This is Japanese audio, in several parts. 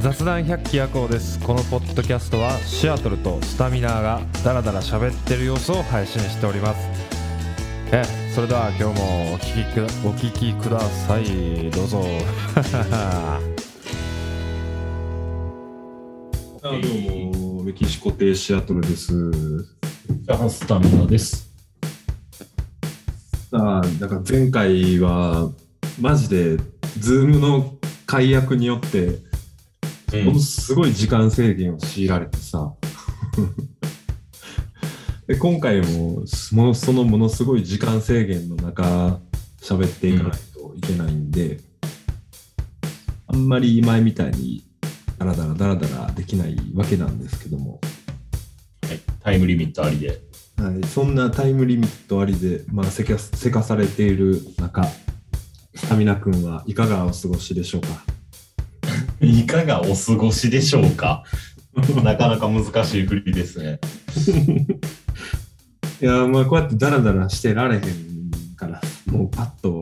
雑談百鬼夜行ですこのポッドキャストはシアトルとスタミナーがダラダラ喋ってる様子を配信しておりますえそれでは今日もお聞きくお聞きくださいどうぞ あどうも、メキシコ亭シアトルです。ジャパンスタミナです。さあ、だから前回は、マジで、 Zoom の解約によって、ものすごい時間制限を強いられてさ。で今回ももの、そのものすごい時間制限の中、喋っていかないといけないんで、あんまり前みたいに、ダラダラダラダラできないわけなんですけども。はい、タイムリミットありで。はい、そんなタイムリミットありで、まあ、せかせかされている中、スタミナ君はいかがお過ごしでしょうか？いかがお過ごしでしょうか？なかなか難しい振りですね。いや、まあ、こうやってダラダラしてられへんから、もうパッと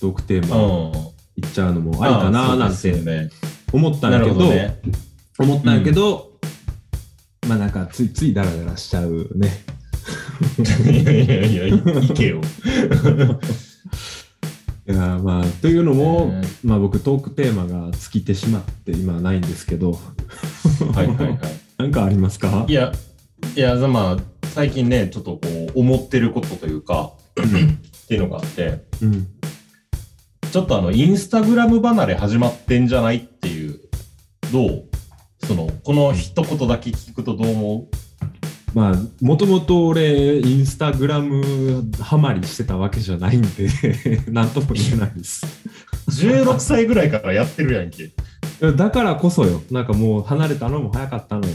トークテーマうん。いっちゃうのもありかななんて。思ったんなやけど、るほどね。思ったんやけど、まあなんかついついダラダラしちゃうね。いやいやいや、いけよ。いやまあというのも、うん。まあ僕トークテーマが尽きてしまって今はないんですけど。はいはいはい。なんかありますか？いや、いや、まあ、最近ね、ちょっとこう、思ってることというか、っていうのがあって、うん。ちょっとあの、インスタグラム離れ始まってんじゃないっていう、どう？その、この一言だけ聞くとどう思まあ、もともと俺、インスタグラムハマりしてたわけじゃないんで、なんとも言えないです。う ?16 歳ぐらいからやってるやんけ。だからこそよ、なんかもう離れたのも早かったのよ。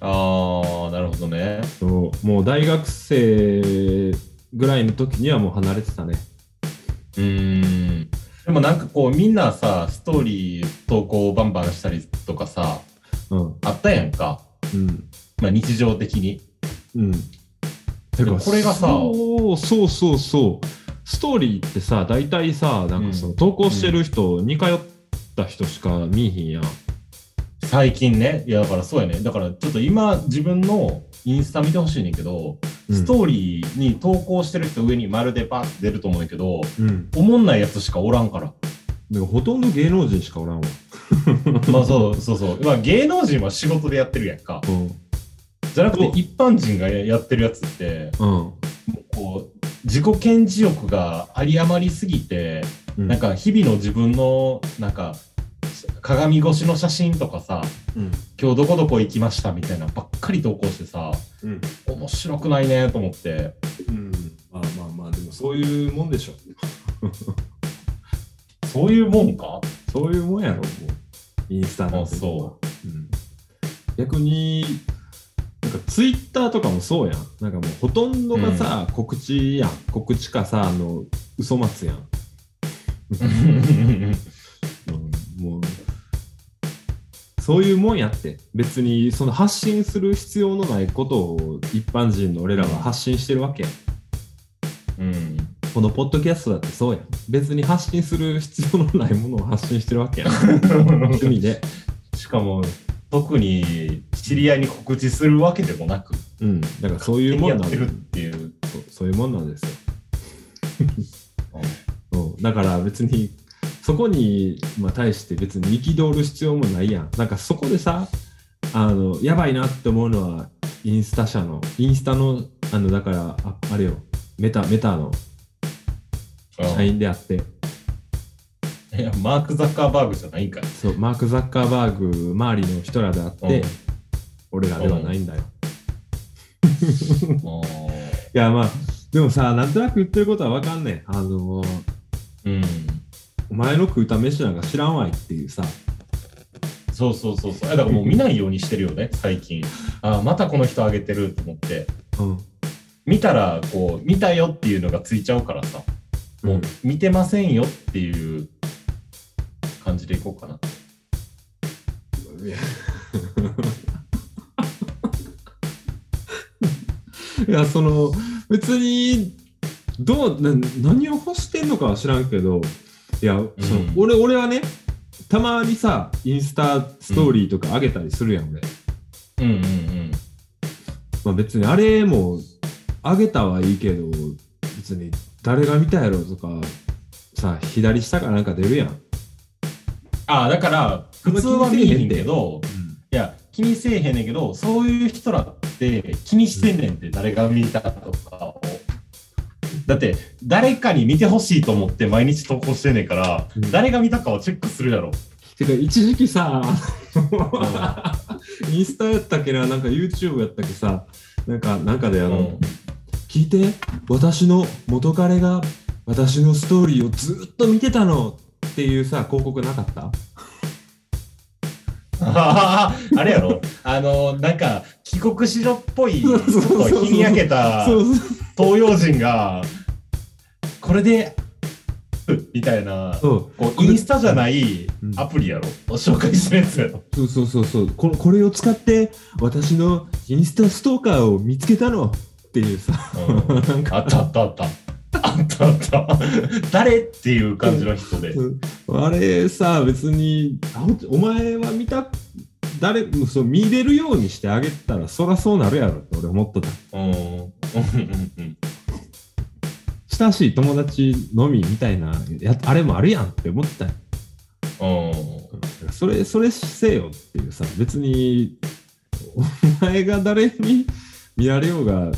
あー、なるほどね。そうもう大学生ぐらいの時にはもう離れてたね。うーん。でもなんかこう、みんなさ、ストーリー投稿バンバンしたりとかさ、うん。あったやんか。うん。まあ日常的に。うん。てかこれがさそうそうそうそう。ストーリーってさ、大体さ、なんかその投稿してる人、似通った人しか見えへんやん。最近ね。いや、だからそうやね。だからちょっと今、自分のインスタ見てほしいねんけど、うんストーリーに投稿してる人上に丸でパッて出ると思うんやけど、うん。おもんないやつしかおらんから。でもほとんど芸能人しかおらんわ。まあそうそうそう。まあ芸能人は仕事でやってるやんか。うん。じゃなくて一般人がややってるやつって、うん。こう、自己顕示欲が有り余りすぎて、うんなんか日々の自分の、なんか、鏡越しの写真とかさ、うん。今日どこどこ行きましたみたいなばっかり投稿してさ、うん。面白くないねと思って。うん。まあまあまあ、でもそういうもんでしょ。そういうもんか？そういうもんやろ、もう。インスタなんて。。あそううん。逆に、かツイッターとかもそうやん。なんかもうほとんどがさ、告知やん。告知かさ、あの、嘘松やん。うんもう、そういうもんやって。別に、その発信する必要のないことを一般人の俺らは発信してるわけやん。うん。このポッドキャストだってそうやん。別に発信する必要のないものを発信してるわけやん。趣味で。しかも、特に知り合いに告知するわけでもなく、うん。だからそういうもんなんだやってるっていう。そうそういうもんなんですよ。そ うだから別にそこに、まあ、対して別に憤る必要もないやん。なんかそこでさあのやばいなって思うのはインスタ社のインスタのあのだからああれよメタメタの社員であっていや、マーク・ザッカーバーグじゃないんかい。そうマーク・ザッカーバーグ周りの人らであって、うん俺らではないんだよ。もいやまあでもさなんとなく言ってることは分かんねえ。あのううん。お前の食うた飯なんか知らんわいっていうさ。そうそうそうそう。だからもう見ないようにしてるよね、最近。ああ、またこの人あげてると思って。うん。見たら、こう、見たよっていうのがついちゃうからさ。もう、見てませんよっていう感じでいこうかな。いやその別にどうな何を欲してんのかは知らんけどいや、その俺俺はねたまにさインスタストーリーとか上げたりするやん、俺。うんうんうん。まあ別にあれも上げたはいいけど別に誰が見たやろとかさ左下かなんか出るやん、ああ、だから、普通は見えへんけど、いや、気にせえへんねんけど、そういう人らって気にしてんねんって、誰が見たとかを。だって、誰かに見てほしいと思って毎日投稿してんねんから、うん。誰が見たかをチェックするやろ。てか一時期さインスタやったっけななんか YouTube やったっけさなんかなんかであの、うん。聞いて私の元彼が私のストーリーをずっと見てたのっていうさ広告なかった？あれやろ。あの、なんか、帰国子女っぽい、ちょっと日に焼けた東洋人が、これで、みたいな、こうインスタじゃないうん。アプリやろ、紹介してるやつやろ。そうそうそうそう。このこれを使って私のインスタストーカーを見つけたの。っていうさ。うん。あったあったあった。あったあった。誰っていう感じの人で。あれさ別にあお前は見た誰もそう見れるようにしてあげたらそらそうなるやろって俺思っとった親しい友達のみみたいなやあれもあるやんって思ってた。それそれせよっていうさ別にお前が誰に見られようが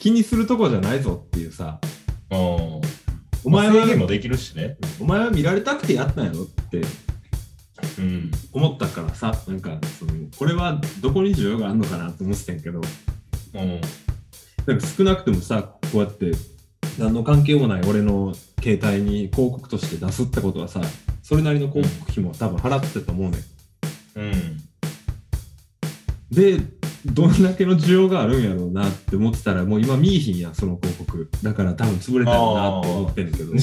気にするとこじゃないぞっていうさうん。おお前は前は制限もできるしね。お前は見られたくてやったんやろってうん。思ったからさなんかそのこれはどこに需要があるのかなって思ってたんやけどうん。なんか少なくともさこうやって何の関係もない俺の携帯に広告として出すってことはさそれなりの広告費も多分払ってたと思うねんうん。でどんだけの需要があるんやろうなって思ってたらもう今見いひんやんその広告だから多分潰れたよなって思ってんだけど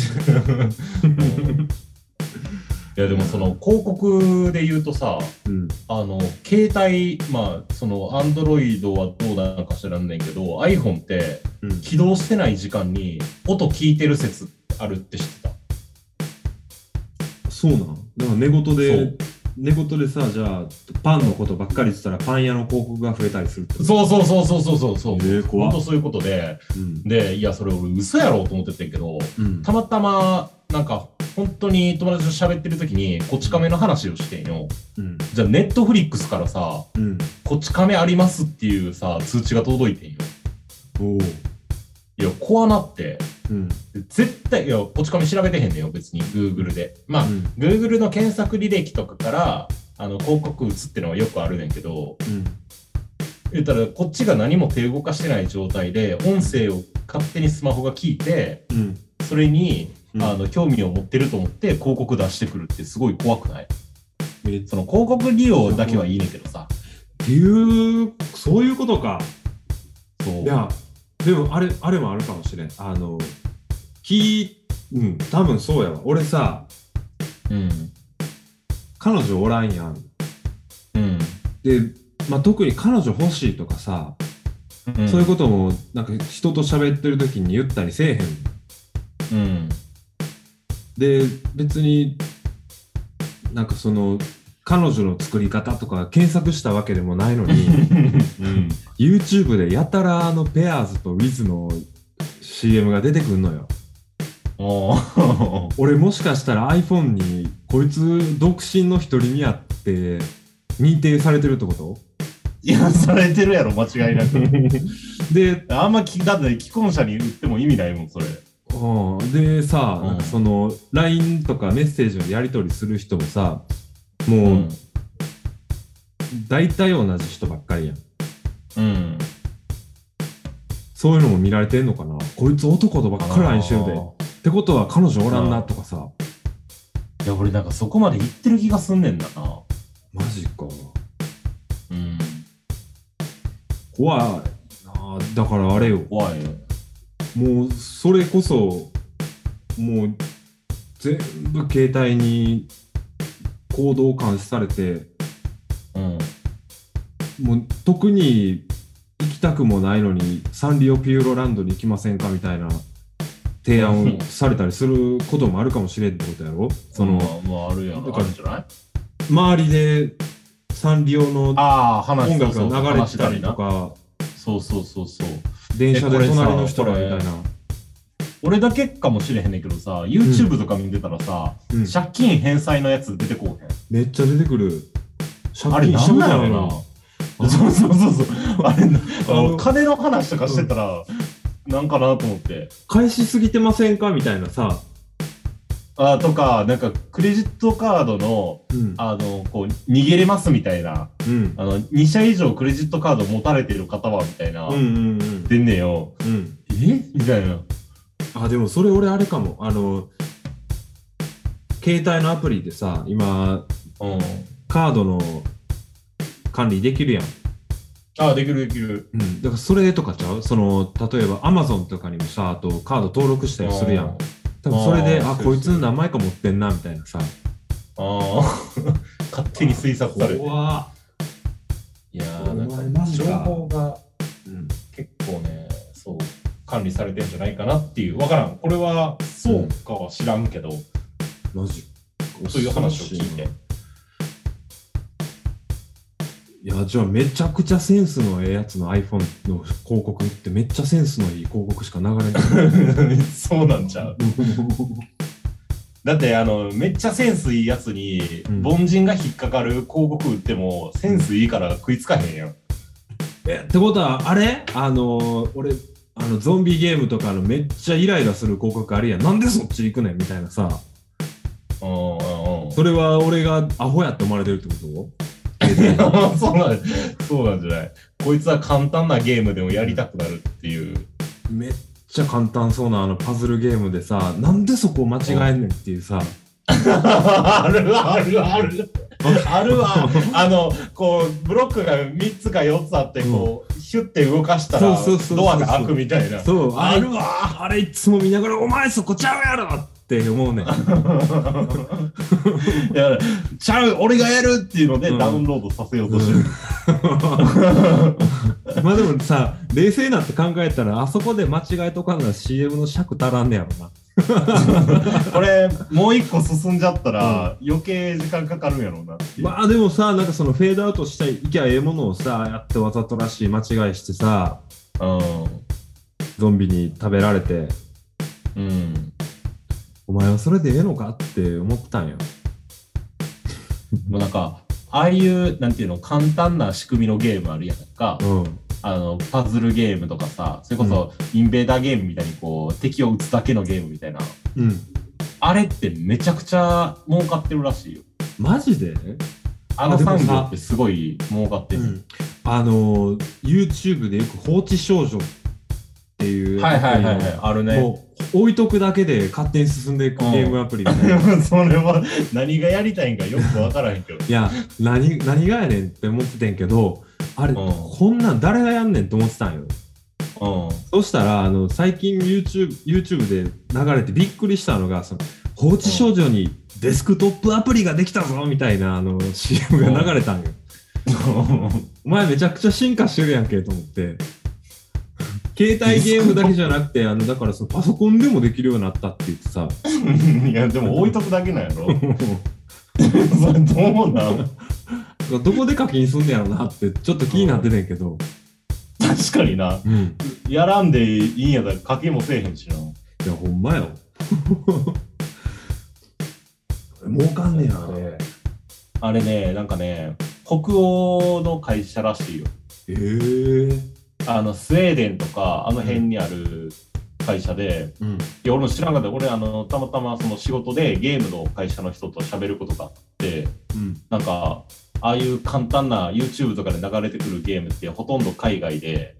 いやでもその広告で言うとさ、うん。あの、携帯、まあ、その、アンドロイドはどうなのか知らんねんけど、iPhone ってうん。起動してない時間に音聞いてる説あるって知ってた。そうなん？だから寝言そでう。寝言でさじゃあパンのことばっかり言ってたらパン屋の広告が増えたりするそうそうそうそうそうそうそう。えー怖っ。ほんとそういうことで、うん。で、いや、それ俺嘘やろうと思っててんけど、うん。たまたま、なんか、本当に友達と喋ってる時に、こち亀の話をしてんよ。うんじゃあ、ネットフリックスからさ、うんこち亀ありますっていうさ、通知が届いてんよ。おおいや、怖なって。うんで絶対、いや、こち亀調べてへんねんよ、別に、Google で。まあ、うん Google の検索履歴とかから、あの、広告打つってのはよくあるねんけど、うん言ったら、こっちが何も手動かしてない状態で、音声を勝手にスマホが聞いて、うんそれに、うんあの、興味を持ってると思って、広告出してくるってすごい怖くない？えその広告利用だけはいいねんけどさ。っていうそういうことかそう。いやでもあれあれもあるかもしれんあの聞いうん多分そうやわ俺さうん。彼女おらんやんうん。で、まあ、特に彼女欲しいとかさ、そういうこともなんか人と喋ってる時に言ったりせえへんと。うん。で別になんかその彼女の作り方とか検索したわけでもないのにうん。YouTube でやたらあのペアーズと Wiz の CM が出てくんのよ俺もしかしたら iPhone にこいつ独身の一人にあって認定されてるってこと？いや、されてるやろ、間違いなく。であんまき、だって既婚者に売っても意味ないもん、それ。うん。でさ、うん。その LINE とかメッセージのやり取りする人もさもう、うん。大体同じ人ばっかりやん。うん。そういうのも見られてんのかな？こいつ男とばっかり LINE してるで。ってことは彼女おらんなとかさ。いや、俺なんかそこまで言ってる気がすんねんだな。マジか。うん。怖いな。あだからあれよ。怖いよ。もうそれこそもう全部携帯に行動監視されてうん。もう特に行きたくもないのにサンリオピューロランドに行きませんかみたいな提案をされたりすることもあるかもしれんってことやろ？その、まあ、まあ、あるやん。周りでサンリオの音楽が流れてたりとか、そうそうそうそう。電車で隣の人がみたいな。俺だけかもしれへんねんけどさ、YouTube とか見てたらさ、うん借金返済のやつ出てこうへん。めっちゃ出てくる。あれなんなのなあそうそうそうそう。あれな、ああのの金の話とかしてたら、なんかなと思って。返しすぎてませんか？みたいなさ。あとか、なんかクレジットカードの、うん。あの、こう、逃げれますみたいな。うん。あの、2社以上クレジットカード持たれてる方は、みたいな。うんうんうん。出んねんよ。うん。え？みたいな。あ、でもそれ俺あれかも。あの、携帯のアプリでさ、今、うん。カードの管理できるやん。あ、できるできる。うん。だからそれとかちゃう？その、例えば Amazon とかにもさ、あとカード登録したりするやん。それで、あ、こいつ何枚か持ってんな、みたいなさ。ああ。勝手に推察されいやー、なんか、情報がうん。結構ね、そう、管理されてんじゃないかなっていう。わからん。これは、そうかは知らんけど、マジそういう話を聞いて。いや、じゃあめちゃくちゃセンスのええやつの iPhone の広告ってめっちゃセンスのいい広告しか流れない。そうなんちゃう。だって、あの、めっちゃセンスいいやつに、うん凡人が引っかかる広告売っても、センスいいから食いつかへんやん。えってことは、あれ？あのー、俺、あの、ゾンビゲームとかのめっちゃイライラする広告あるやん。なんでそっち行くねんみたいなさ。それは俺がアホやって思われてるってこ そうなんそうなんじゃないこいつは簡単なゲームでもやりたくなるっていう。とめっちゃ簡単そうなあのパズルゲームでさ、なんでそこ間違えんねんっていうさ。あるあるある。あるわ。あの、こう、ブロックが3つか4つあって、こう、ヒュッて動かしたらドアが開くみたいな。そう、あるわあれいつも見ながら、お前そこちゃうやろって思うねん。いや、ちゃう、俺がやるっていうのでうんダウンロードさせようとしてる。まあでもさ、冷静になって考えたら、あそこで間違えとかんなら CM の尺足らんねやろな。これ、もう一個進んじゃったら、余計時間かかるんやろうなっていう。まあでもさ、なんかそのフェードアウトしたい、いきゃええものをさ、やってわざとらしい間違いしてさ、うゾンビに食べられて、ん。うん。お前はそれでええのかって思ってたんや。もうなんか、ああいう、なんていうの、簡単な仕組みのゲームあるやんか。うん。あの、パズルゲームとかさ、それこそ、インベーダーゲームみたいにこう、敵を撃つだけのゲームみたいな。うん。あれってめちゃくちゃ儲かってるらしいよ。マジで？あの産業ってすごい儲かってる。うん。あのー、YouTube でよく放置少女っていう。はいはいはいはい、あるね。置いとくだけで勝手に進んでいくゲームアプリみたいな。それは何がやりたいんかよくわからへんけど。いや、何、何がやねんって思っててんけど、あれ、うんこんなん誰がやんねんって思ってたんよ。うん。そしたら、あの、最近 YouTube, YouTube で流れてびっくりしたのが、その、放置少女にデスクトップアプリができたぞみたいな、あの、CM が流れたんよ。お前めちゃくちゃ進化してるやんけと思って。携帯ゲームだけじゃなくて、あの、だからそのパソコンでもできるようになったって言ってさ。いや、でも置いとくだけなんやろ。そ れどうなん？どこで課金すんねやろなって、ちょっと気になっててんけど。確かにな。うん。やらんでいいんやったら課金もせえへんしな。いや、ほんまよ。儲かんねやな。あれね、なんかね、北欧の会社らしいよ。ええー。あの、スウェーデンとか、あの辺にある会社で、うん。いや、俺も知らんかった。俺、あの、たまたまその仕事でゲームの会社の人と喋ることがあって、うん。なんか、ああいう簡単な YouTube とかで流れてくるゲームってほとんど海外で、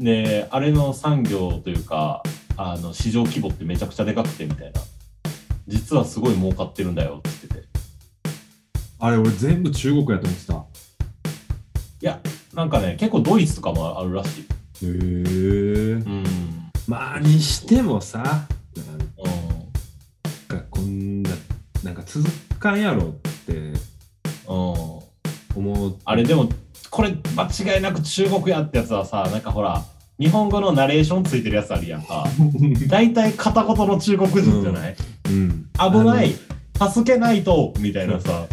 で、あれの産業というか、あの、市場規模ってめちゃくちゃでかくてみたいな。実はすごい儲かってるんだよって言ってて。あれ、俺全部中国やと思ってた。いや、なんかね、結構ドイツとかもあるらしい。へえ。うん。まあ、にしてもさ、なんうかこんな、なんか続かんやろってん。うん。思う。あれでも、これ間違いなく中国やってやつはさ、なんかほら、日本語のナレーションついてるやつあるやんか。大体片言の中国人じゃない、うん危ない、助けないと、みたいなさ。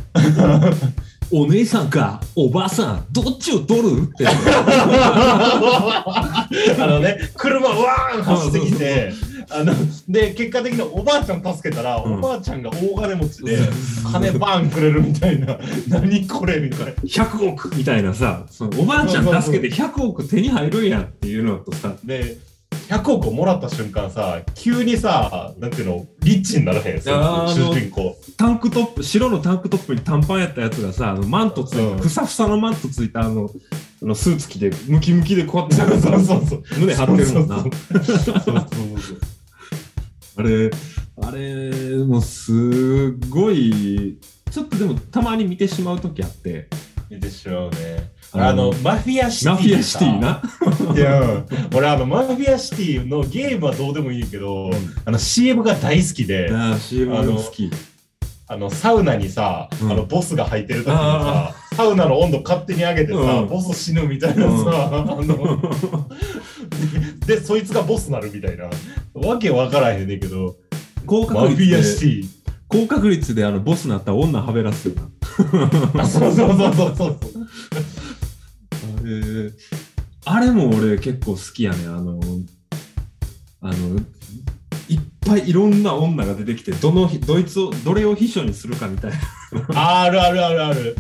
お姉さんかおばあさんどっちを取る？って。あのね、車わーん走ってきて、あの、で、結果的におばあちゃん助けたら、うん。おばあちゃんが大金持ちで、金バーンくれるみたいな、何これみたいな。100億みたいなさそのおばあちゃん助けて100億手に入るんやっていうのとさ。で、100億もらった瞬間さ、急にさ、なんていうの、リッチにならへん、主人公。タンクトップ白のタンクトップに短パンやったやつがさあのマントついた、うんふさふさのマントついたあのあのスーツ着てムキムキでこうやって そうそうそう。胸張ってるもんな あれあれもうすごいちょっとでもたまに見てしまう時あって見てしまうね。あのマフィアシティ。マフィアシティ。な。いや、俺、あの、マフィアシティのゲームはどうでもいいけど、あの、CM が大好きで、ああ、CM あの好き。あの、サウナにさ、うんあの、ボスが入ってる時にあさ、サウナの温度勝手に上げてさ、うんボス死ぬみたいなさ、うんあの、で、そいつがボスなるみたいな。わけわからへんねんけど、高マフィア確率で、シティ。高確率であのボスになったら女はべらすよな。あ、そうそうそうそうそう。あれ、も俺結構好きやね。あの、あの、いっぱいいろんな女が出てきて、どの、どいつを、どれを秘書にするかみたいな。あるあるあるある。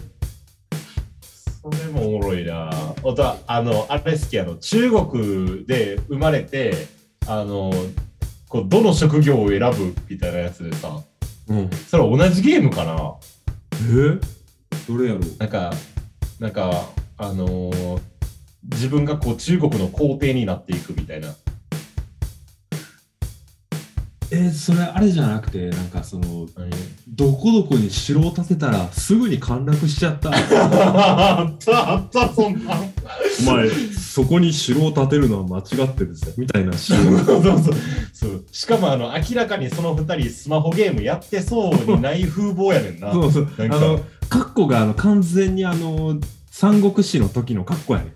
それもおもろいな。あとは、あの、あれ好きやの。中国で生まれて、あの、こう、どの職業を選ぶみたいなやつでさ、うん。それ同じゲームかなえ？どれやろう？なんか、なんか、あのー自分がこう中国の皇帝になっていくみたいな。えーそれあれじゃなくて、なんかその、どこどこに城を建てたらすぐに陥落しちゃった。あったあった、そんな。お前、そこに城を建てるのは間違ってるぜ。みたいな。そうそうそうそう。しかもあの、明らかにその二人スマホゲームやってそうにない風貌やねんな。そうそう。あの、カッコがあの完全にあの、三国志の時のカッコやね。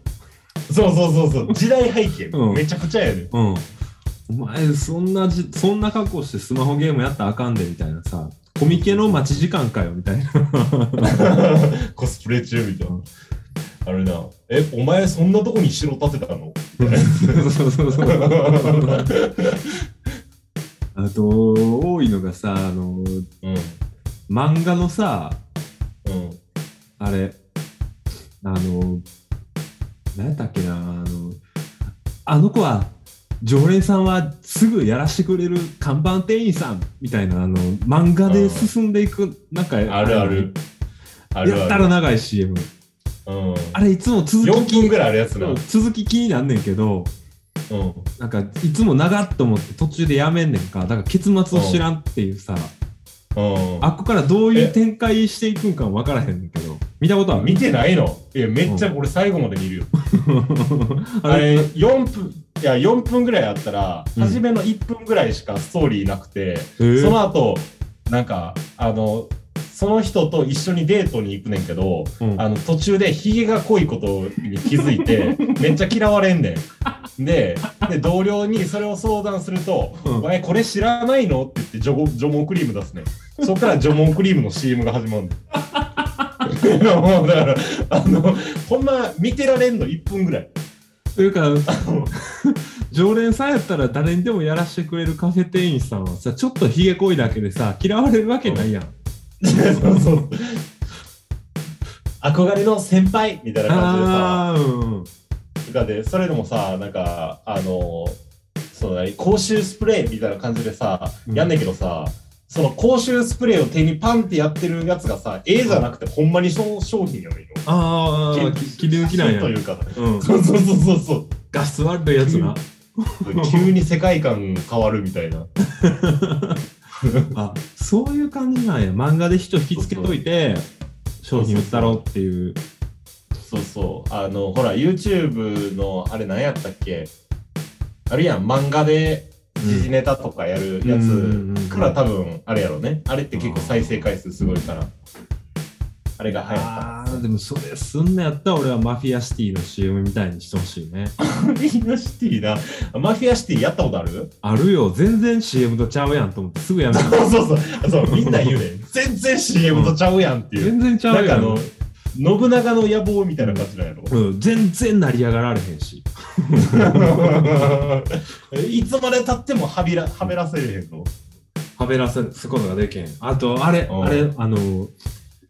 そうそうそうそう。時代背景、うんめちゃくちゃやね。うん。お前、そんなじ、そんな格好してスマホゲームやったらあかんで、みたいなさ。コミケの待ち時間かよ、みたいな。コスプレ中みたいな。あれな。え、お前そんなとこに城建てたの？そうそうそう。あと、多いのがさ、あの、うん。漫画のさ、うん。あれ、あの、何やったっけな、あの、あの子は、常連さんはすぐやらしてくれる看板店員さんみたいな、あの、漫画で進んでいく、なんか、あるある。あるある。やったら長い CM。うん。あれ、いつも続4き、分ぐらいあるやつな。うん。続き気になんねんけど、なんか、いつも長っと思って途中でやめんねんか。だから結末を知らんっていうさ、うん。あっこからどういう展開していくんか分からへんねんけど、見たことある見てないのいや、めっちゃ俺最後まで見るよ。あれ、4分、いや、4分ぐらいあったら、うん初めの1分ぐらいしかストーリーなくて、えーその後、なんか、あの、その人と一緒にデートに行くねんけど、うんあの途中でヒゲが濃いことに気づいて、めっちゃ嫌われんねん。で、で同僚にそれを相談すると、うんお前これ知らないの？って言ってジョゴジョモンクリーム出すねん。そっからジョモンクリームの CM が始まるの。もうだから、あの、ほんま見てられんの1分ぐらい。というか、常連さんやったら誰にでもやらしてくれるカフェ店員さんはさ、ちょっとひげ濃いだけでさ、嫌われるわけないやん。そうそう。憧れの先輩みたいな感じでさ、うん。とかで、それでもさ、なんか、あの、その何、公衆スプレーみたいな感じでさ、うんやんねんけどさ、その公衆スプレーを手にパンってやってるやつがさ、絵じゃなくてほんまにその商品やのよ。ああ、き切り抜きなんやと。いうか、うん。そうそうそうそうそう。画質悪いやつな。急に世界観変わるみたいな。あ、そういう感じなんや。漫画で人引きつけといて、商品売ったろうっていう。そうそう。あの、ほら、YouTube の、あれ何やったっけ？あるやん、漫画で時事ネタとかやるやつから多分、あれやろね。あれって結構再生回数すごいから。あれが流行った。あーでもそれすんのやったら俺はマフィアシティの CM みたいにしてほしいね。マフィアシティな。マフィアシティやったことある？あるよ、全然 CM とちゃうやんと思ってすぐやめた。そうそうそう。そう、みんな言うねん。全然 CM とちゃうやんっていう。全然ちゃうんやん。なかあの、信長の野望みたいな感じなんやろ？うん、全然成り上がられへんし。いつまで経ってもはびら、はべらせれへんの？はべらせすことができへん。あと、あれ、うんあれ、あの、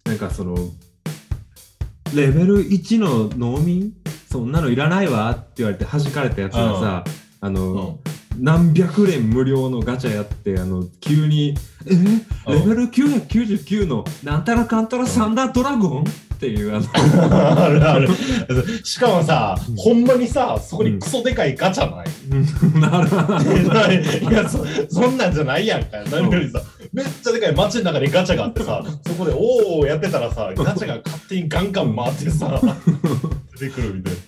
なんかその、レベル1の農民？そんなのいらないわって言われて弾かれたやつがさ、あの、何百連無料のガチャやって、あの、急に、え？レベル999のなんたらかんたらサンダードラゴン？っていう、あの、あるある。しかもさうん、ほんまにさ、そこにクソでかいガチャない？なるほど いやそ、そんなんじゃないやんか。何よりさ、めっちゃでかい街の中にガチャがあってさ、そこでおーやってたらさ、ガチャが勝手にガンガン回ってさ、出てくるみたいな。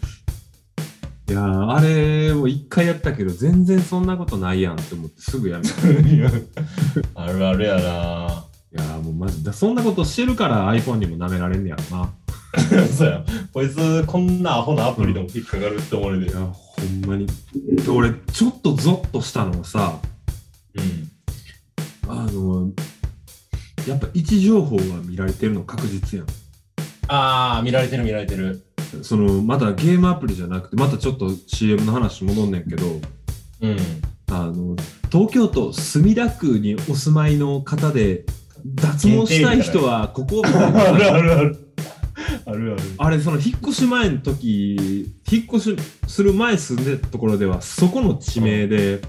いやーあれを一回やったけど全然そんなことないやんって思ってすぐやめたあるあるやなやーもうマジだそんなことしてるから iPhone にも舐められんねやろな そうや。こいつ、こんなアホなアプリでも引っかかるって思われていやほんまにで俺ちょっとゾッとしたのはさうん。あのやっぱ位置情報が見られてるの確実やんあー、見られてる見られてる。そのまだゲームアプリじゃなくてまたちょっと CM の話戻んねんけどうん。あの東京都墨田区にお住まいの方で脱毛したい人はここみたいなあるあるある。あるある。あれその引っ越し前の時引っ越しする前住んでたところではそこの地名で、う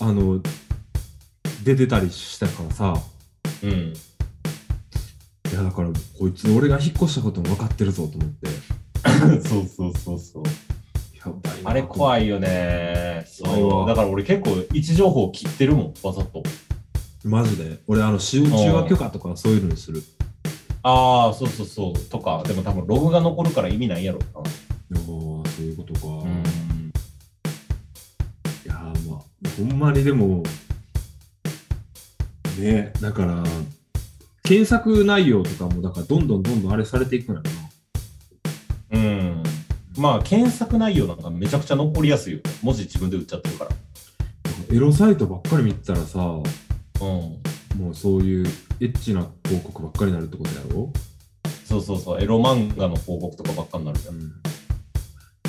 あの出てたりしたからさん。うん。いやだからこいつ俺が引っ越したことも分かってるぞと思って そうそうそうそう。やばいなあれ怖いよね。そう。だから俺結構位置情報切ってるもん、わざと。マジで？俺あの使用中和許可とかそういうのにするああ、そうそうそう。とか、でも多分ログが残るから意味ないやろな。おーそういうことか、うん。いやーまあほんまにでもねだから検索内容とかもだからどんどんどんどんあれされていくんやろなうん。まあ、検索内容なんかめちゃくちゃ残りやすいよ。文字自分で打っちゃってるから。エロサイトばっかり見てたらさうん。もうそういうエッチな広告ばっかりになるってことやろ、そうそうそう。エロ漫画の広告とかばっかになるじゃん。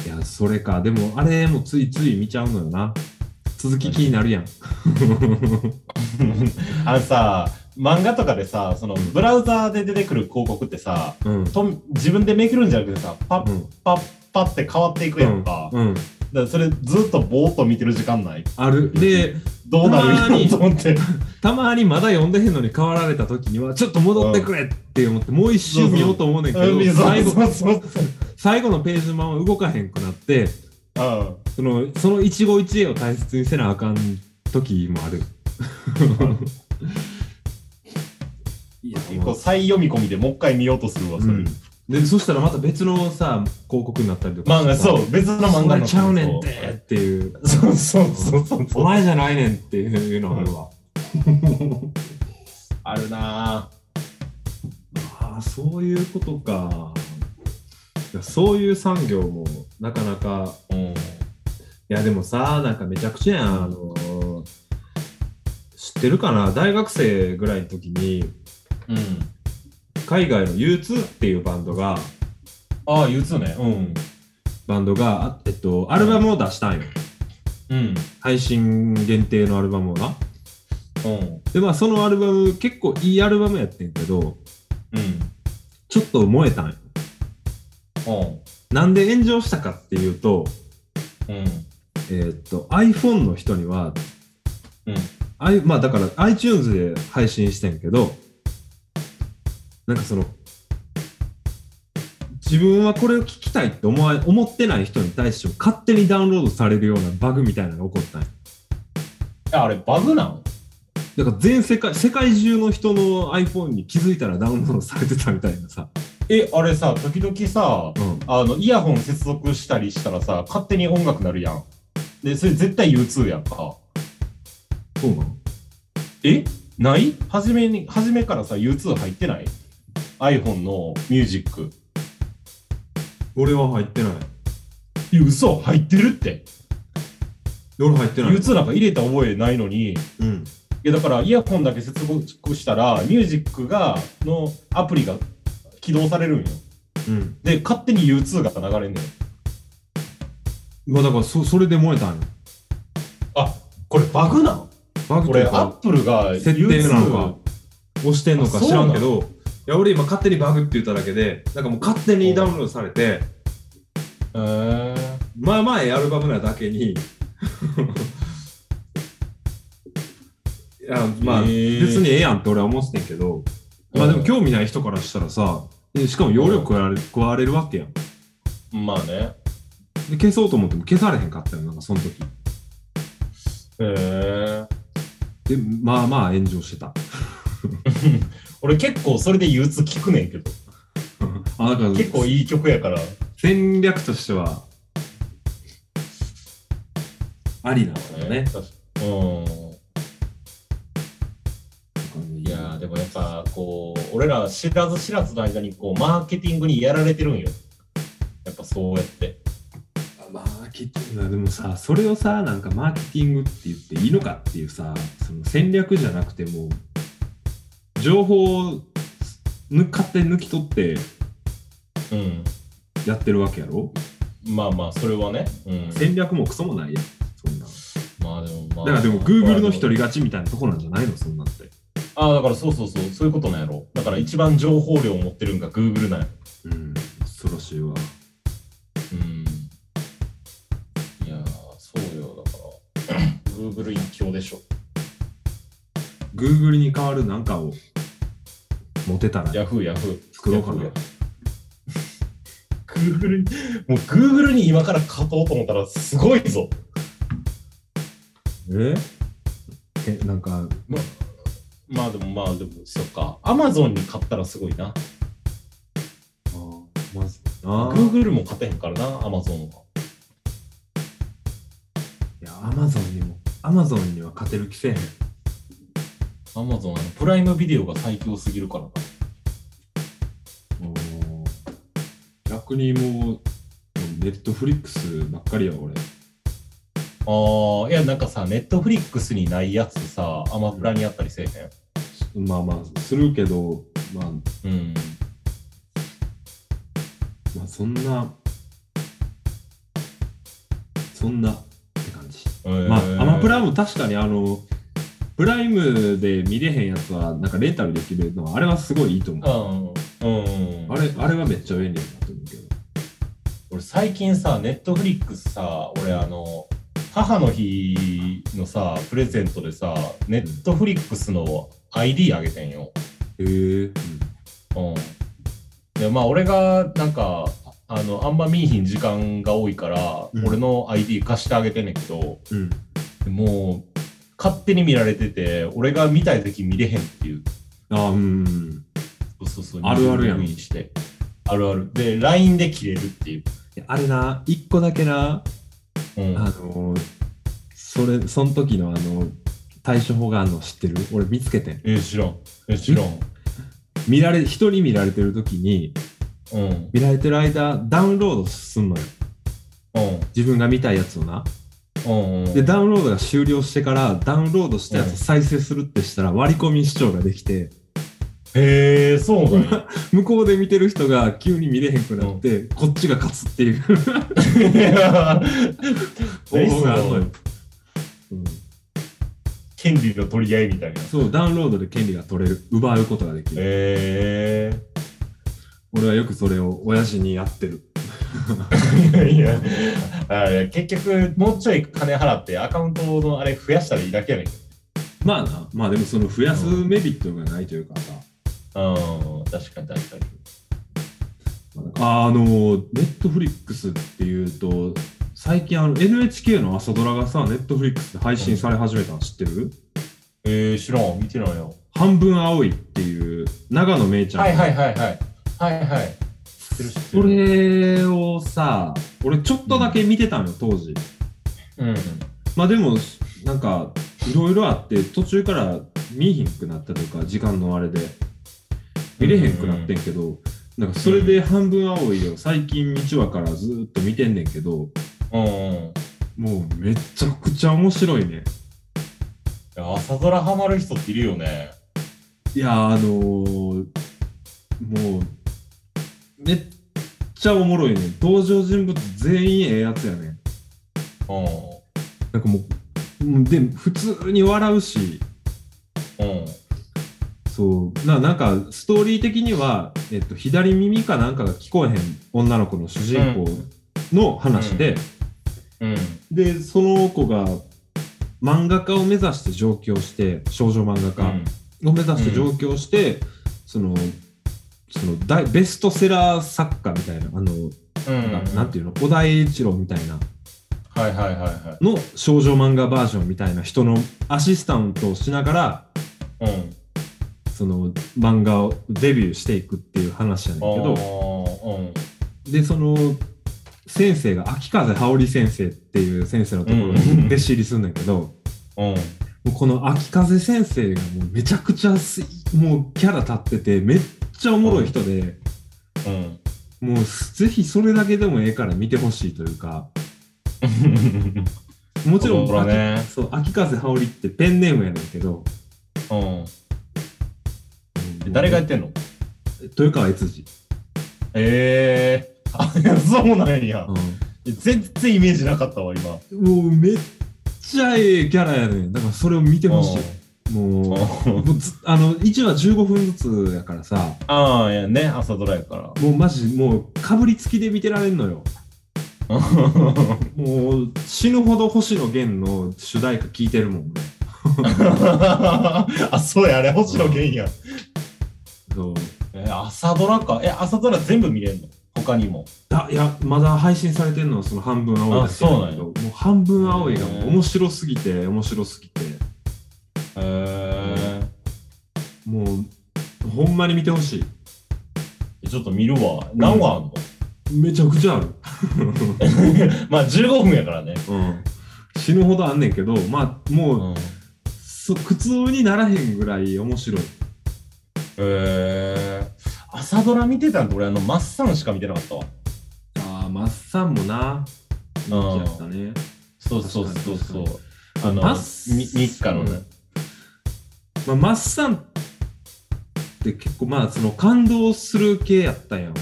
いやそれか。でもあれもついつい見ちゃうのよな。続き気になるやん。あのさ、漫画とかでさ、そのブラウザーで出てくる広告ってさ、うん。と自分でめくるんじゃなくてさ、パッうん。パッパって変わっていくやんか。うん。だからそれずっとぼーっと見てる時間ない？ある。でどうなるたまにと思って。たまにまだ読んでへんのに変わられた時にはちょっと戻ってくれって思ってもう一周見ようと思うねんけどうん。最後そうそうそう。最後のページのまま動かへんくなってうん。そのその一期一会を大切にせなあかん時もある。いやこう再読み込みでもう一回見ようとするわ、それ。うんでそしたらまた別のさ広告になったりとか漫画、そう、別の漫そ画のれちゃうねんってっていうそうそうそうそうお前じゃないねんっていうのあるわ、あるなああそういうことかそういう産業もなかなかぁ。うん。いやでもさなんかめちゃくちゃやんあの知ってるかな？大学生ぐらいの時にうん。海外の U2 っていうバンドがああ、言うつね。うん。バンドがあえっとアルバムを出したんようん。配信限定のアルバムをなうん。でまあそのアルバム結構いいアルバムやってんけどうん。ちょっと燃えたんようん。なんで炎上したかっていうとうん。えーっと iPhone の人には、うん。あいまあだから iTunes で配信してんけどなんかその自分はこれを聞きたいって思わ思ってない人に対しても勝手にダウンロードされるようなバグみたいなのが起こったんよえあれ、バグなんだから全世界世界中の人の iPhone に気づいたらダウンロードされてたみたいなさ、え、あれさ、時々さ、うん、あの、イヤホン接続したりしたらさ、勝手に音楽なるやん。で、それ絶対 U2 やんか。そうなの？え？ない？初めに、初めからさ、U2 入ってない？?iPhone のミュージック。俺は入ってない。いや、嘘入ってるって。俺入ってない。U2 なんか入れた覚えないのに、いうん。やだからイヤホンだけ接続したら、ミュージックが、のアプリが起動されるんよ。うん。で、勝手に U2 が流れんねん。まあだからそ、それで燃えたんよ。あ、これバグなの？これ、バグというかアップルが設定なのか、押してんのか知らんけあど、いや、俺今勝手にバグって言っただけで、なんかもう勝手にダウンロードされて、へーまあまあええアルバムなだけに、いや、まあ、別にええやんって俺は思ってんけど、まあでも興味ない人からしたらさ、でしかも容量食われ食われるわけやん。まあね。で消そうと思っても消されへんかったよ、なんかその時。へえ。で、まあまあ炎上してた。俺結構それで U2 聞くねんけど。あ、だから結構いい曲やから。戦略としては、ありなのよね。うん。いやーでもやっぱこう、俺ら知らず知らずの間にこう、マーケティングにやられてるんよ。やっぱそうやって。マーケティングはでもさそれをさなんかマーケティングって言っていいのかっていうさその戦略じゃなくても情報をぬ勝手に抜き取ってうん。やってるわけやろ？まあまあ、それはね。うん。戦略もクソもないやんそんなまあでもまあ。だからでも Google の一人が。勝ちみたいなとこなんじゃないの？そんなんってああ、だからそうそうそう、そういうことなんやろ。だから一番情報量を持ってるんが Google なんや。うん恐ろしいわうん。いやー、そうよ。だから、Google 一強でしょ。Google に代わるなんかを持てたら Yahoo、Yahoo。作ろうかな Yahoo や Google に、もう Google に今から勝とうと思ったらすごいぞ。え？えなんかままあでもまあでも、そっか。Amazon に勝ったらすごいな。あまずあ Google も勝てへんからな、Amazon は。いや Amazon にも Amazon には勝てる気せえへん Amazon はプライムビデオが最強すぎるからな。逆にもう、ネットフリックスばっかりや、俺。ああ、いやなんかさ、Netflix にないやつさ、アマプラにあったりせえへん？まあまあ、するけど、まあ、うん。まあ、そんな、そんなって感じ。まあ、アマプラも確かにあの、プライムで見れへんやつは、なんかレンタルできるのは、あれはすごいいいと思う。うん。うん。あれ、あれはめっちゃ便利だなと思うけど。俺最近さ、ネットフリックスさ、俺あの、母の日のさ、プレゼントでさ、ネットフリックスの ID あげてんよ。へえー。うん。で、まあ俺がなんか、あの、あんま見いひん時間が多いから、うん俺の ID 貸してあげてんねんけど、うん。もう、勝手に見られてて、俺が見たい時見れへんっていう。あうん。そうそうそう。あるあるやんして。あるある。で、LINE で切れるっていう。あれな、一個だけな、うん。あの、それ、その時のあの、対処法があるの知ってる？俺見つけてん。え、知らん。え、知らん。見られ、人に見られてる時に、うん。見られてる間、ダウンロードすんのよ。うん。自分が見たいやつをな。うんうん。で、ダウンロードが終了してから、ダウンロードしたやつを再生するってしたら、割り込み視聴ができて、へえ、そうなんや。向こうで見てる人が急に見れへんくなって、こっちが勝つっていういや 方法があるのよ。うん権利の取り合いみたいな。そう、ダウンロードで権利が取れる、奪うことができる。へえ。俺はよくそれを親父にやってる。いやいや結局、もうちょい金払ってアカウントのあれ増やしたらいいだけやねんけまあな、まあでもその増やすメリットがないというかさ、ど。うん、確かに確かに。あの、ネットフリックスっていうと、最近あの NHK の朝ドラがさ、ネットフリックスで配信され始めたの知ってる、えー、知らん、見てないよ。半分青いっていう長野めいちゃん。はいはいはいはい。はいはい。知ってるそる。れをさ、俺ちょっとだけ見てたのよ、当時。うん。まあでも、なんか、いろいろあって、途中から見えひんくなったとか時間のあれで見れへんくなってんけど、なんかそれで半分青いを最近1話からずーっと見てんねんけどうんうん。もうめちゃくちゃ面白いねいや朝ドラハマる人っているよね。いやあのー、もうめっちゃおもろいね。登場人物全員ええやつやね。うん。なんかもうで普通に笑うし。うん。そう。ななんかストーリー的には、えっと、左耳かなんかが聞こえへん女の子の主人公の話で、うん。でその子が漫画家を目指して上京して少女漫画家を目指して上京して、そのその大ベストセラー作家みたいなあの、うん。なんていうの？小田栄一郎みたいなはいはいはいはの少女漫画バージョンみたいな人のアシスタントをしながらい。うん。その漫画をデビューしていくっていう話やねんけどうん。でその先生が秋風羽織先生っていう先生のところに弟子入りするんだけど、うん。もうこの秋風先生がもうめちゃくちゃすもうキャラ立っててめっちゃおもろい人で、うん。もうぜひそれだけでもええから見てほしいというか もちろん、そうだね秋そう秋風羽織ってペンネームやねんけど、うん。誰がやってんの？豊川悦司、ええー。あ、そうなんや。う全然イメージなかったわ、今。ん、もうめっちゃええキャラやねんだからそれを見てほしいうんもう ずあの1話15分ずつやからさああ、いやね、朝ドラやから。もうマジもうかぶりつきで見てられんのよ もう死ぬほど星野源の主題歌聞いてるもんね あ、そうや、あれ、星野源や。そうえ、朝ドラか？え、朝ドラ全部見れんの？他にも。あいやまだ配信されてるのはその半分青いだけあそうなんやだけどもう半分青いがもう面白すぎて面白すぎてへえもうほんまに見てほしい。ちょっと見るわ。何話あんの、めちゃくちゃある、まあ、15分やからね。うん、死ぬほどあんねんけどまあもう、うん。苦痛にならへんぐらい面白い。え朝ドラ見てたんって俺、あの、マッサンしか見てなかったわ。ああマッサンもな。人気やったね。そうそうそうそう。あの、マッみ日課のね。まあ、マッサンって結構まあその感動する系やったやん。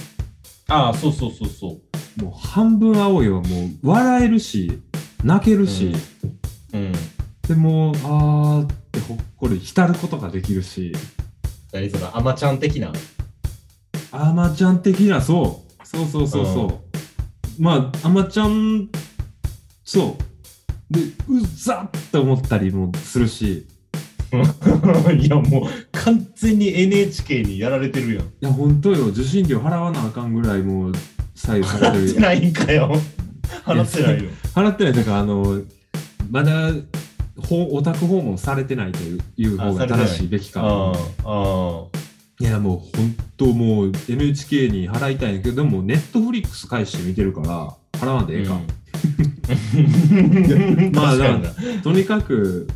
ああ、そうそうそうそう。もう半分青いはもう笑えるし泣けるし、うん。でもうあーってほっこり浸ることができるし。何その、アマちゃん的な？あまちゃん的なそう。そうそうそうそう、まああまちゃんそう。でうざって思ったりもするし いや、もう、完全に NHK にやられてるやん。いや本当よ受信料払わなあかんぐらいもう左右されてる払ってないんかよ。払ってないよ。払ってないというかあのまだほオタク訪問されてないといういう方が正しいべきかああ、いやもう本当もう NHK に払いたいんやけどでもネットフリックス返して見てるから払わんでええか、うん。ま あ確かにな。あとにかく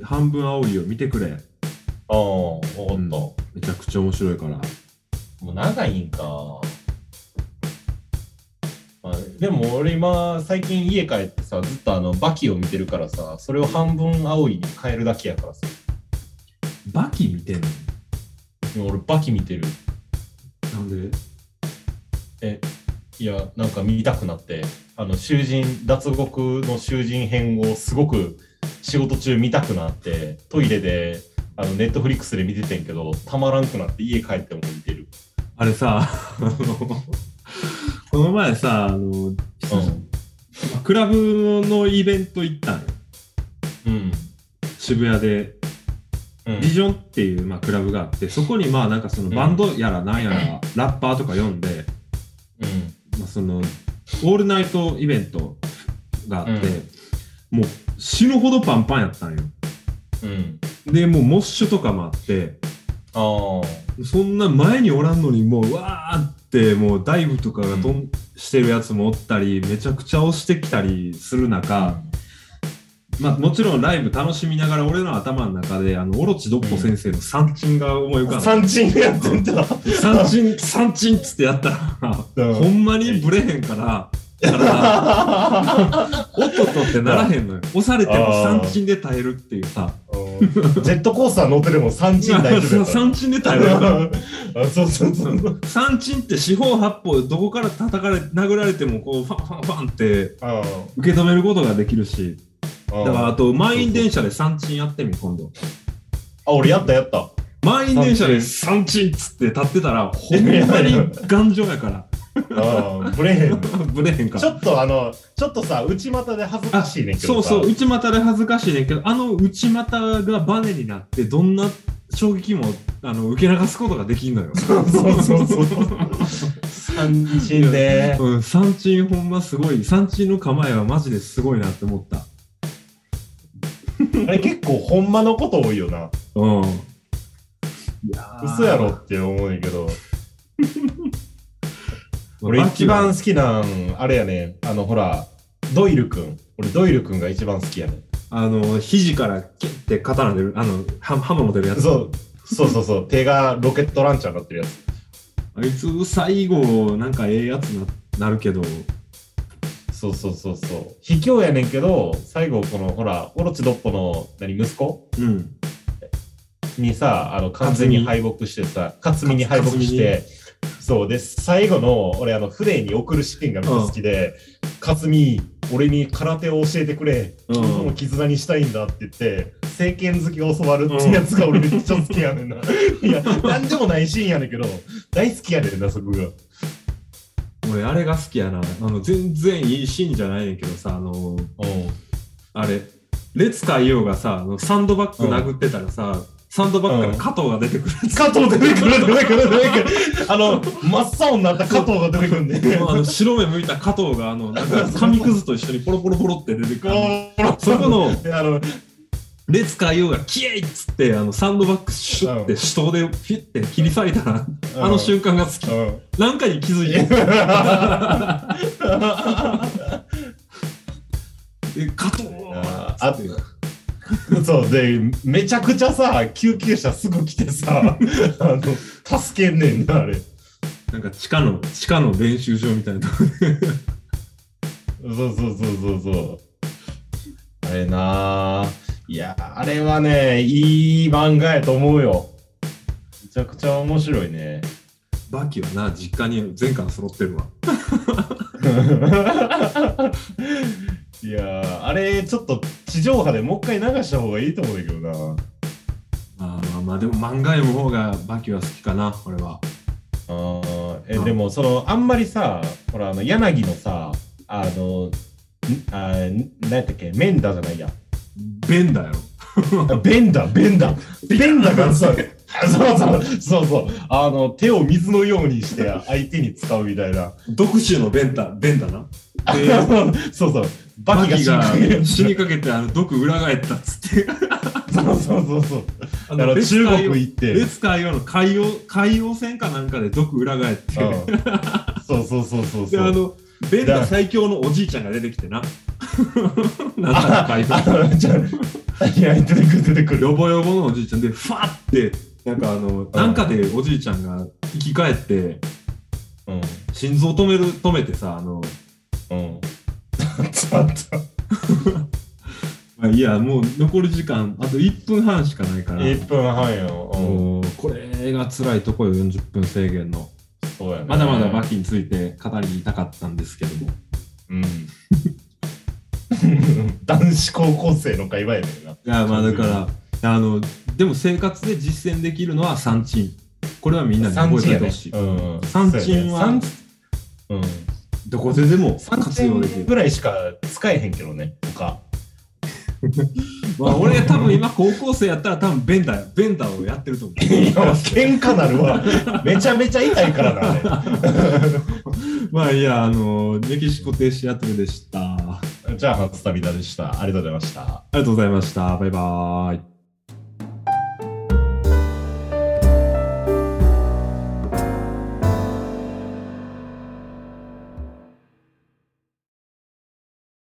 半分青いを見てくれ。あ、わかった。うん。もめちゃくちゃ面白いから。う長いんか。まあ、でも俺今最近家帰ってさずっとあのバキを見てるからさそれを半分青いに変えるだけやからさ。バキ見てんの？今俺バキ見てる。なんで？えいやなんか見たくなって。あの囚人脱獄の囚人編をすごく仕事中見たくなってトイレであのネットフリックスで見ててんけどたまらんくなって家帰っても見てる。あれさ この前さあのうん。クラブのイベント行ったんよ。うん。渋谷で。うん。ビジョンっていう、まあ、クラブがあってそこにまあなんかそのバンドやらなんやら、ラッパーとか呼んで、うん。まあ、そのオールナイトイベントがあって、もう死ぬほどパンパンやったんよ。うん。でもうモッシュとかもあってああそんな前におらんのにもうわーってもうダイブとかがとん、してるやつもおったりめちゃくちゃ押してきたりする中、まあ、もちろんライブ楽しみながら俺の頭の中であのオロチドッポ先生の三鎮が思い浮かんだ、三鎮やって。三鎮三鎮っつってやったら、うん。ほんまにブレへんから体おっとっとってならへんのよ。押されても三鎮で耐えるっていうさ。ジェットコースター乗ってでも三鎮。三鎮で耐えるから あそうそうそう。三鎮って四方八方どこから叩かれ殴られてもこうファンファンファンってあ受け止めることができるし。あだからあと満員電車で三鎮やってみ今度。あ、俺やったやった。満員電車で三鎮っつって立ってたらほんまに頑丈やからああ、ブレへん。ブレへんからちょっとあの、ちょっとさ、内股で恥ずかしいねんけどさ。そうそう内股で恥ずかしいねんけどあの内股がバネになってどんな衝撃もあの受け流すことができんのよ。そうそうそうそう。三鎮で。うん、三鎮ほんますごい三鎮の構えはマジですごいなって思った。あれ結構ほんまのこと多いよな。うん。いやー嘘やろって思うねんけど。俺一番好きなん、あれやねあのほら、ドイルくん。俺ドイルくんが一番好きやねん。あの肘からキュッて刀出るあのは刃物出るやつ。そう、そうそうそう。手がロケットランチャーになってるやつ。あいつ最後なんかええやつななるけど。そうそうそうそう。卑怯やねんけど、最後このほら、オロチドッポの何息子？うん。にさ、あの完全に敗北してさ、勝美に敗北して、そうで、最後の俺あのフレイに送るシーンがめっちゃ好きで、勝美、俺に空手を教えてくれ、うん君とも絆にしたいんだって言って、聖剣好きを教わるってやつが俺めっちゃ好きやねんな。いや、なんでもないシーンやねんけど、大好きやねんな、そこが。俺あれが好きやな。あの全然いいシーンじゃないねんけどさ、あのうん。あれ、列海洋がさ、あのサンドバッグ殴ってたらさ、サンドバッグから加藤が出てくるやつ。加藤出てくる出てくる出てくる。あの、真っ青になった加藤が出てくるんで。あの白目向いた加藤があのなんか紙くずと一緒にポロポロポロって出てくる。そこのあの、列海洋がキエイっつってあのサンドバッグシュッて手刀でピュッて切り裂いたらあの瞬間が好き。うんなんかに気づいて。え加藤ああ そうで、めちゃくちゃさ、救急車すぐ来てさ、あの、助けんねんな、あれ。なんか地下の地下の練習場みたいなとこで そうそうそうそうそう。あれなあいや、あれはね、いい漫画やと思うよ。めちゃくちゃ面白いね。バキはな実家に全巻揃ってるわ。いやーあれちょっと地上波でもう一回流した方がいいと思うんだけどな。まあまあまあでも漫画読む方がバキは好きかな俺は。あーえうんでもそのあんまりさほらあの柳のさあのんあー何やったっけメンダじゃないやベンダよ。あベンダベンダベンダがさそうそうそうそうあの手を水のようにして相手に使うみたいな毒臭のベンダベンダな。で そうそうババキキがが死にかけてあの毒裏返ったっつって。そうそうそうそう。あ中国行って。レツ海洋の海洋海洋船かなんかで毒裏返って。う。んそうそうそうそうそう。であのベンダ最強のおじいちゃんが出てきてな。なんか海あのじゃあいや出てくる出てくる。ヨボヨボのおじいちゃんでファってなんかあのなんかでおじいちゃんが生き返ってうん。心臓止める止めてさあのうんちょっとまあいやもう残り時間あと1分半しかないから。1分半よ、これが辛いとこよ40分制限の。そうやね。まだまだバキについて語りたかったんですけども。うん。男子高校生の会話やねんな。いやまあだからあのでも生活で実践できるのは三鎮。これはみんなに覚えてほしい、うん。三鎮は三うんどこででも三活用できる鎮ぐらいしか使えへんけどね他 まあ、俺多分今高校生やったら多分ベンダーベンダーをやってると思う。いや喧嘩なるわ めちゃめちゃ痛いからな まあいや、あの、メキシコ停止アトルでした。あじゃあ初旅だでしたありがとうございましたりがとうございました。バイバーイ。